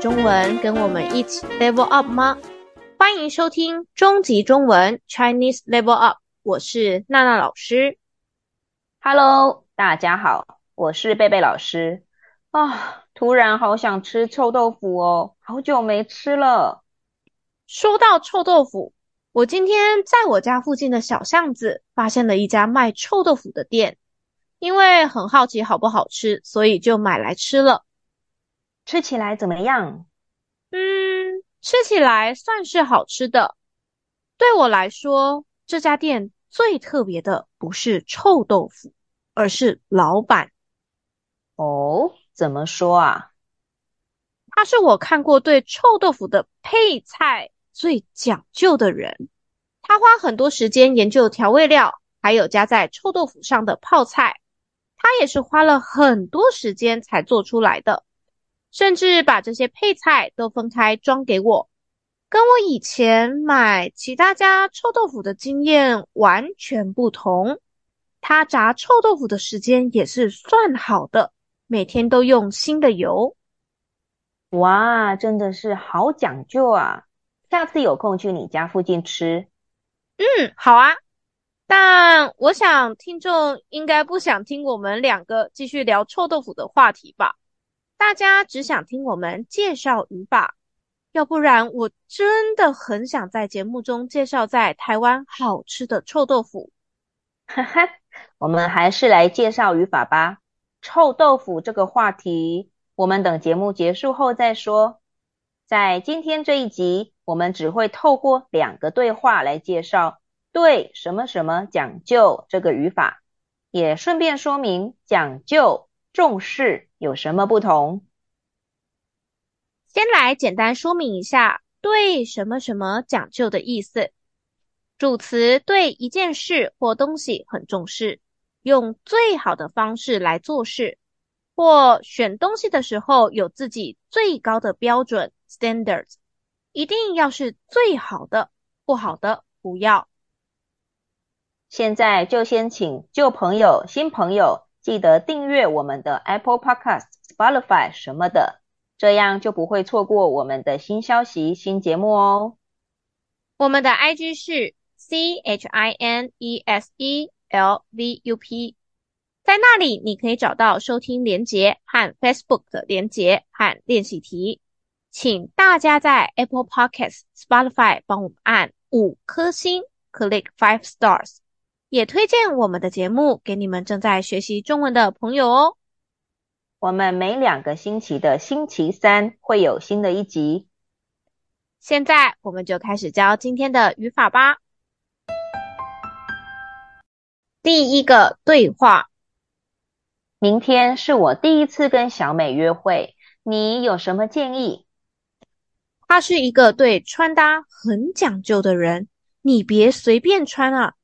中文，跟我们一起 level up 吗？欢迎收听终极中文 Chinese Level Up，我是娜娜老师。Hello，大家好，我是贝贝老师。啊，突然好想吃臭豆腐哦，好久没吃了。说到臭豆腐，我今天在我家附近的小巷子发现了一家卖臭豆腐的店，因为很好奇好不好吃，所以就买来吃了。吃起来怎么样？嗯，吃起来算是好吃的。对我来说，这家店最特别的不是臭豆腐，而是老板。哦，怎么说啊？他是我看过对臭豆腐的配菜最讲究的人。他花很多时间研究调味料，还有加在臭豆腐上的泡菜，他也是花了很多时间才做出来的。甚至把这些配菜都分开装给我，跟我以前买其他家臭豆腐的经验完全不同。他炸臭豆腐的时间也是算好的，每天都用新的油。哇，真的是好讲究啊！下次有空去你家附近吃。嗯，好啊。但我想听众应该不想听我们两个继续聊臭豆腐的话题吧？大家只想听我们介绍语法，要不然我真的很想在节目中介绍在台湾好吃的臭豆腐。哈哈，我们还是来介绍语法吧。臭豆腐这个话题，我们等节目结束后再说。在今天这一集，我们只会透过两个对话来介绍“对什么什么讲究”这个语法，也顺便说明讲究。重视有什么不同？先来简单说明一下“对什么什么讲究”的意思。主词对一件事或东西很重视，用最好的方式来做事，或选东西的时候有自己最高的标准 （standard），一定要是最好的，不好的不要。现在就先请旧朋友、新朋友。记得订阅我们的 Apple Podcast、Spotify 什么的，这样就不会错过我们的新消息、新节目哦。我们的 IG 是 C H I N E S E L V U P，在那里你可以找到收听连结和 Facebook 的连结和练习题。请大家在 Apple Podcast、Spotify 帮我们按五颗星，Click five stars。也推荐我们的节目给你们正在学习中文的朋友哦。我们每两个星期的星期三会有新的一集。现在我们就开始教今天的语法吧。第一个对话：明天是我第一次跟小美约会，你有什么建议？她是一个对穿搭很讲究的人，你别随便穿啊。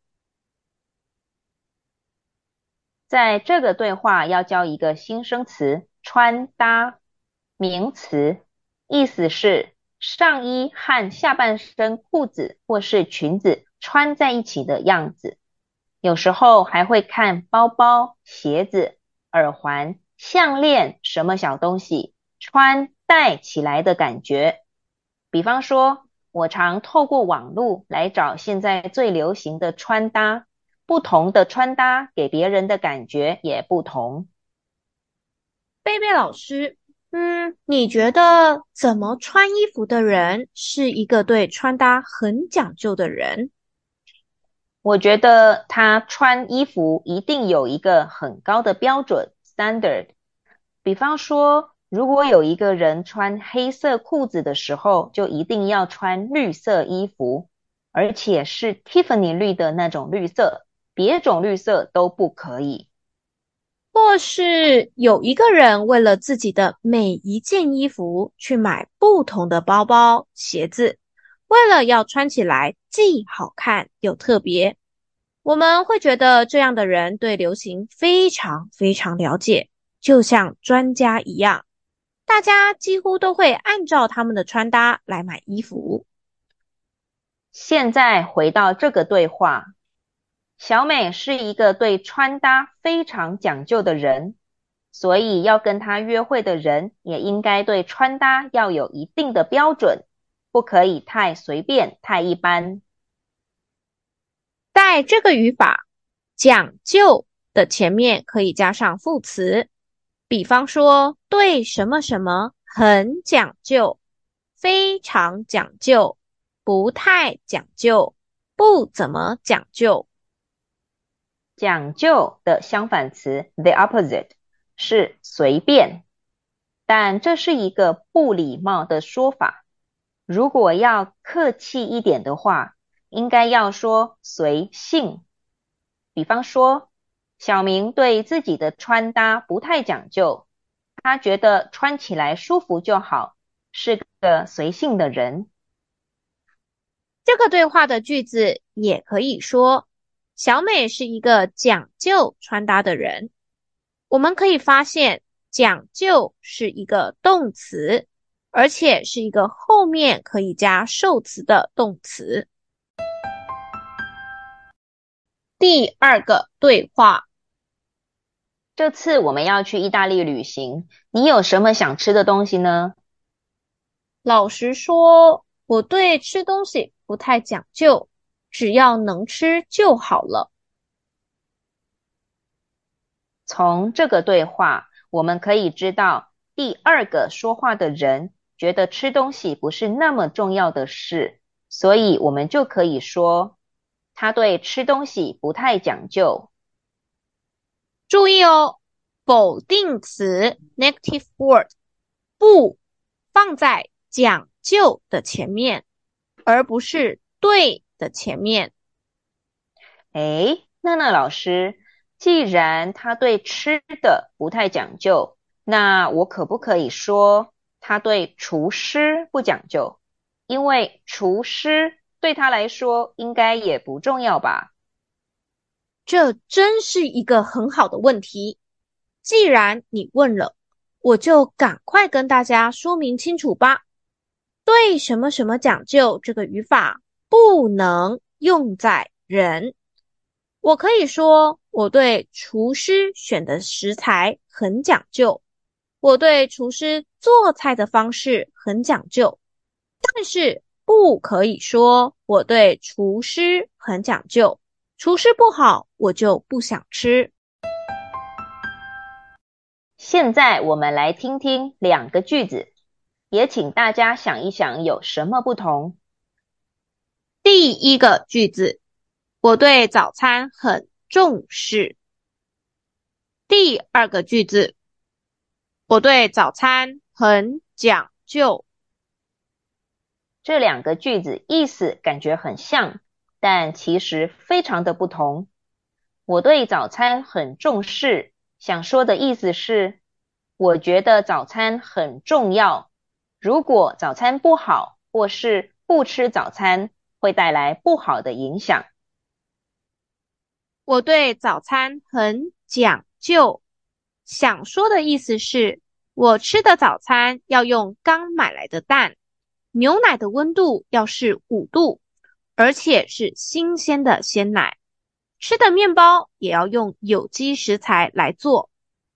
在这个对话要教一个新生词“穿搭”，名词，意思是上衣和下半身裤子或是裙子穿在一起的样子。有时候还会看包包、鞋子、耳环、项链什么小东西穿戴起来的感觉。比方说，我常透过网络来找现在最流行的穿搭。不同的穿搭给别人的感觉也不同。贝贝老师，嗯，你觉得怎么穿衣服的人是一个对穿搭很讲究的人？我觉得他穿衣服一定有一个很高的标准 （standard）。比方说，如果有一个人穿黑色裤子的时候，就一定要穿绿色衣服，而且是 Tiffany 绿的那种绿色。别种绿色都不可以，或是有一个人为了自己的每一件衣服去买不同的包包、鞋子，为了要穿起来既好看又特别，我们会觉得这样的人对流行非常非常了解，就像专家一样，大家几乎都会按照他们的穿搭来买衣服。现在回到这个对话。小美是一个对穿搭非常讲究的人，所以要跟她约会的人也应该对穿搭要有一定的标准，不可以太随便、太一般。在这个语法，讲究的前面可以加上副词，比方说对什么什么很讲究，非常讲究，不太讲究，不怎么讲究。讲究的相反词 the opposite 是随便，但这是一个不礼貌的说法。如果要客气一点的话，应该要说随性。比方说，小明对自己的穿搭不太讲究，他觉得穿起来舒服就好，是个随性的人。这个对话的句子也可以说。小美是一个讲究穿搭的人。我们可以发现，讲究是一个动词，而且是一个后面可以加受词的动词。第二个对话，这次我们要去意大利旅行，你有什么想吃的东西呢？老实说，我对吃东西不太讲究。只要能吃就好了。从这个对话，我们可以知道，第二个说话的人觉得吃东西不是那么重要的事，所以我们就可以说，他对吃东西不太讲究。注意哦，否定词 negative word 不放在讲究的前面，而不是对的前面，诶，娜娜老师，既然他对吃的不太讲究，那我可不可以说他对厨师不讲究？因为厨师对他来说应该也不重要吧？这真是一个很好的问题。既然你问了，我就赶快跟大家说明清楚吧。对什么什么讲究这个语法，不能用在人。我可以说，我对厨师选的食材很讲究，我对厨师做菜的方式很讲究，但是不可以说我对厨师很讲究，厨师不好，我就不想吃。现在我们来听听两个句子，也请大家想一想有什么不同。第一个句子，我对早餐很重视。第二个句子，我对早餐很讲究。这两个句子意思感觉很像，但其实非常的不同。我对早餐很重视，想说的意思是，我觉得早餐很重要。如果早餐不好，或是不吃早餐，会带来不好的影响。我对早餐很讲究，想说的意思是，我吃的早餐要用刚买来的蛋，牛奶的温度要是五度，而且是新鲜的鲜奶。吃的面包也要用有机食材来做。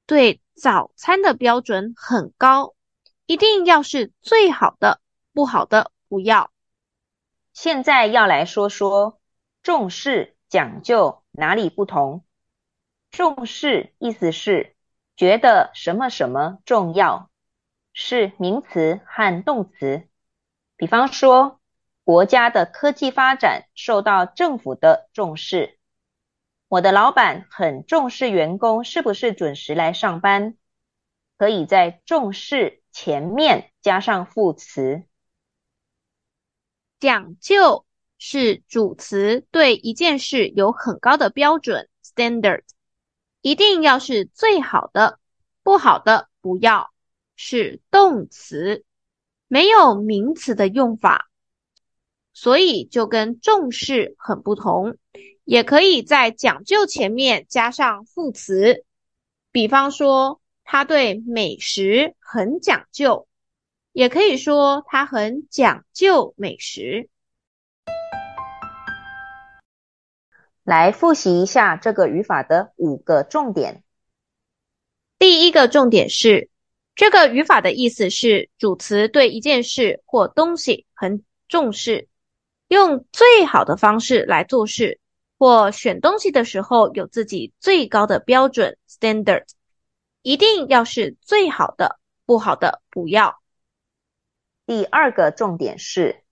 对早餐的标准很高，一定要是最好的，不好的不要。现在要来说说重视、讲究哪里不同。重视意思是觉得什么什么重要，是名词和动词。比方说，国家的科技发展受到政府的重视。我的老板很重视员工是不是准时来上班，可以在重视前面加上副词。讲究是主词，对一件事有很高的标准 （standard），一定要是最好的，不好的不要，是动词，没有名词的用法，所以就跟重视很不同。也可以在讲究前面加上副词，比方说他对美食很讲究。也可以说他很讲究美食。来复习一下这个语法的五个重点。第一个重点是，这个语法的意思是主词对一件事或东西很重视，用最好的方式来做事，或选东西的时候有自己最高的标准 （standard），一定要是最好的，不好的不要。第二个重点是，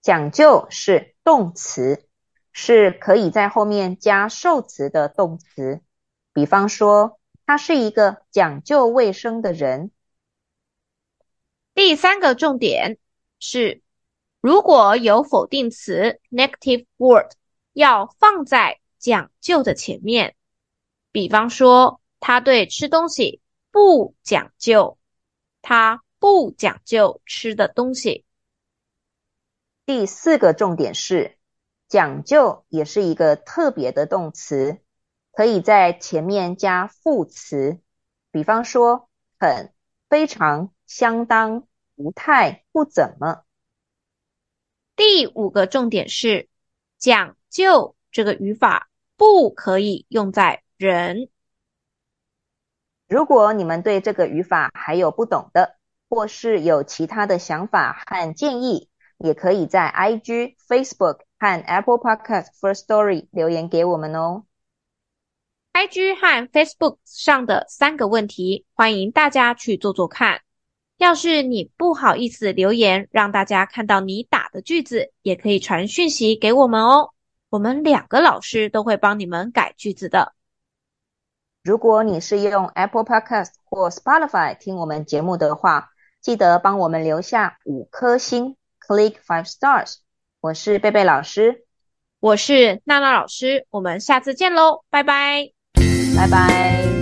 讲究是动词，是可以在后面加受词的动词，比方说。他是一个讲究卫生的人。第三个重点是，如果有否定词 （negative word） 要放在讲究的前面，比方说，他对吃东西不讲究，他不讲究吃的东西。第四个重点是，讲究也是一个特别的动词。可以在前面加副词，比方说很、非常、相当、不太、不怎么。第五个重点是，讲究这个语法不可以用在人。如果你们对这个语法还有不懂的，或是有其他的想法和建议，也可以在 IG、Facebook 和 Apple Podcast First Story 留言给我们哦。IG 和 Facebook 上的三个问题，欢迎大家去做做看。要是你不好意思留言，让大家看到你打的句子，也可以传讯息给我们哦。我们两个老师都会帮你们改句子的。如果你是用 Apple Podcast 或 Spotify 听我们节目的话，记得帮我们留下五颗星，Click five stars。我是贝贝老师，我是娜娜老师，我们下次见喽，拜拜。拜拜。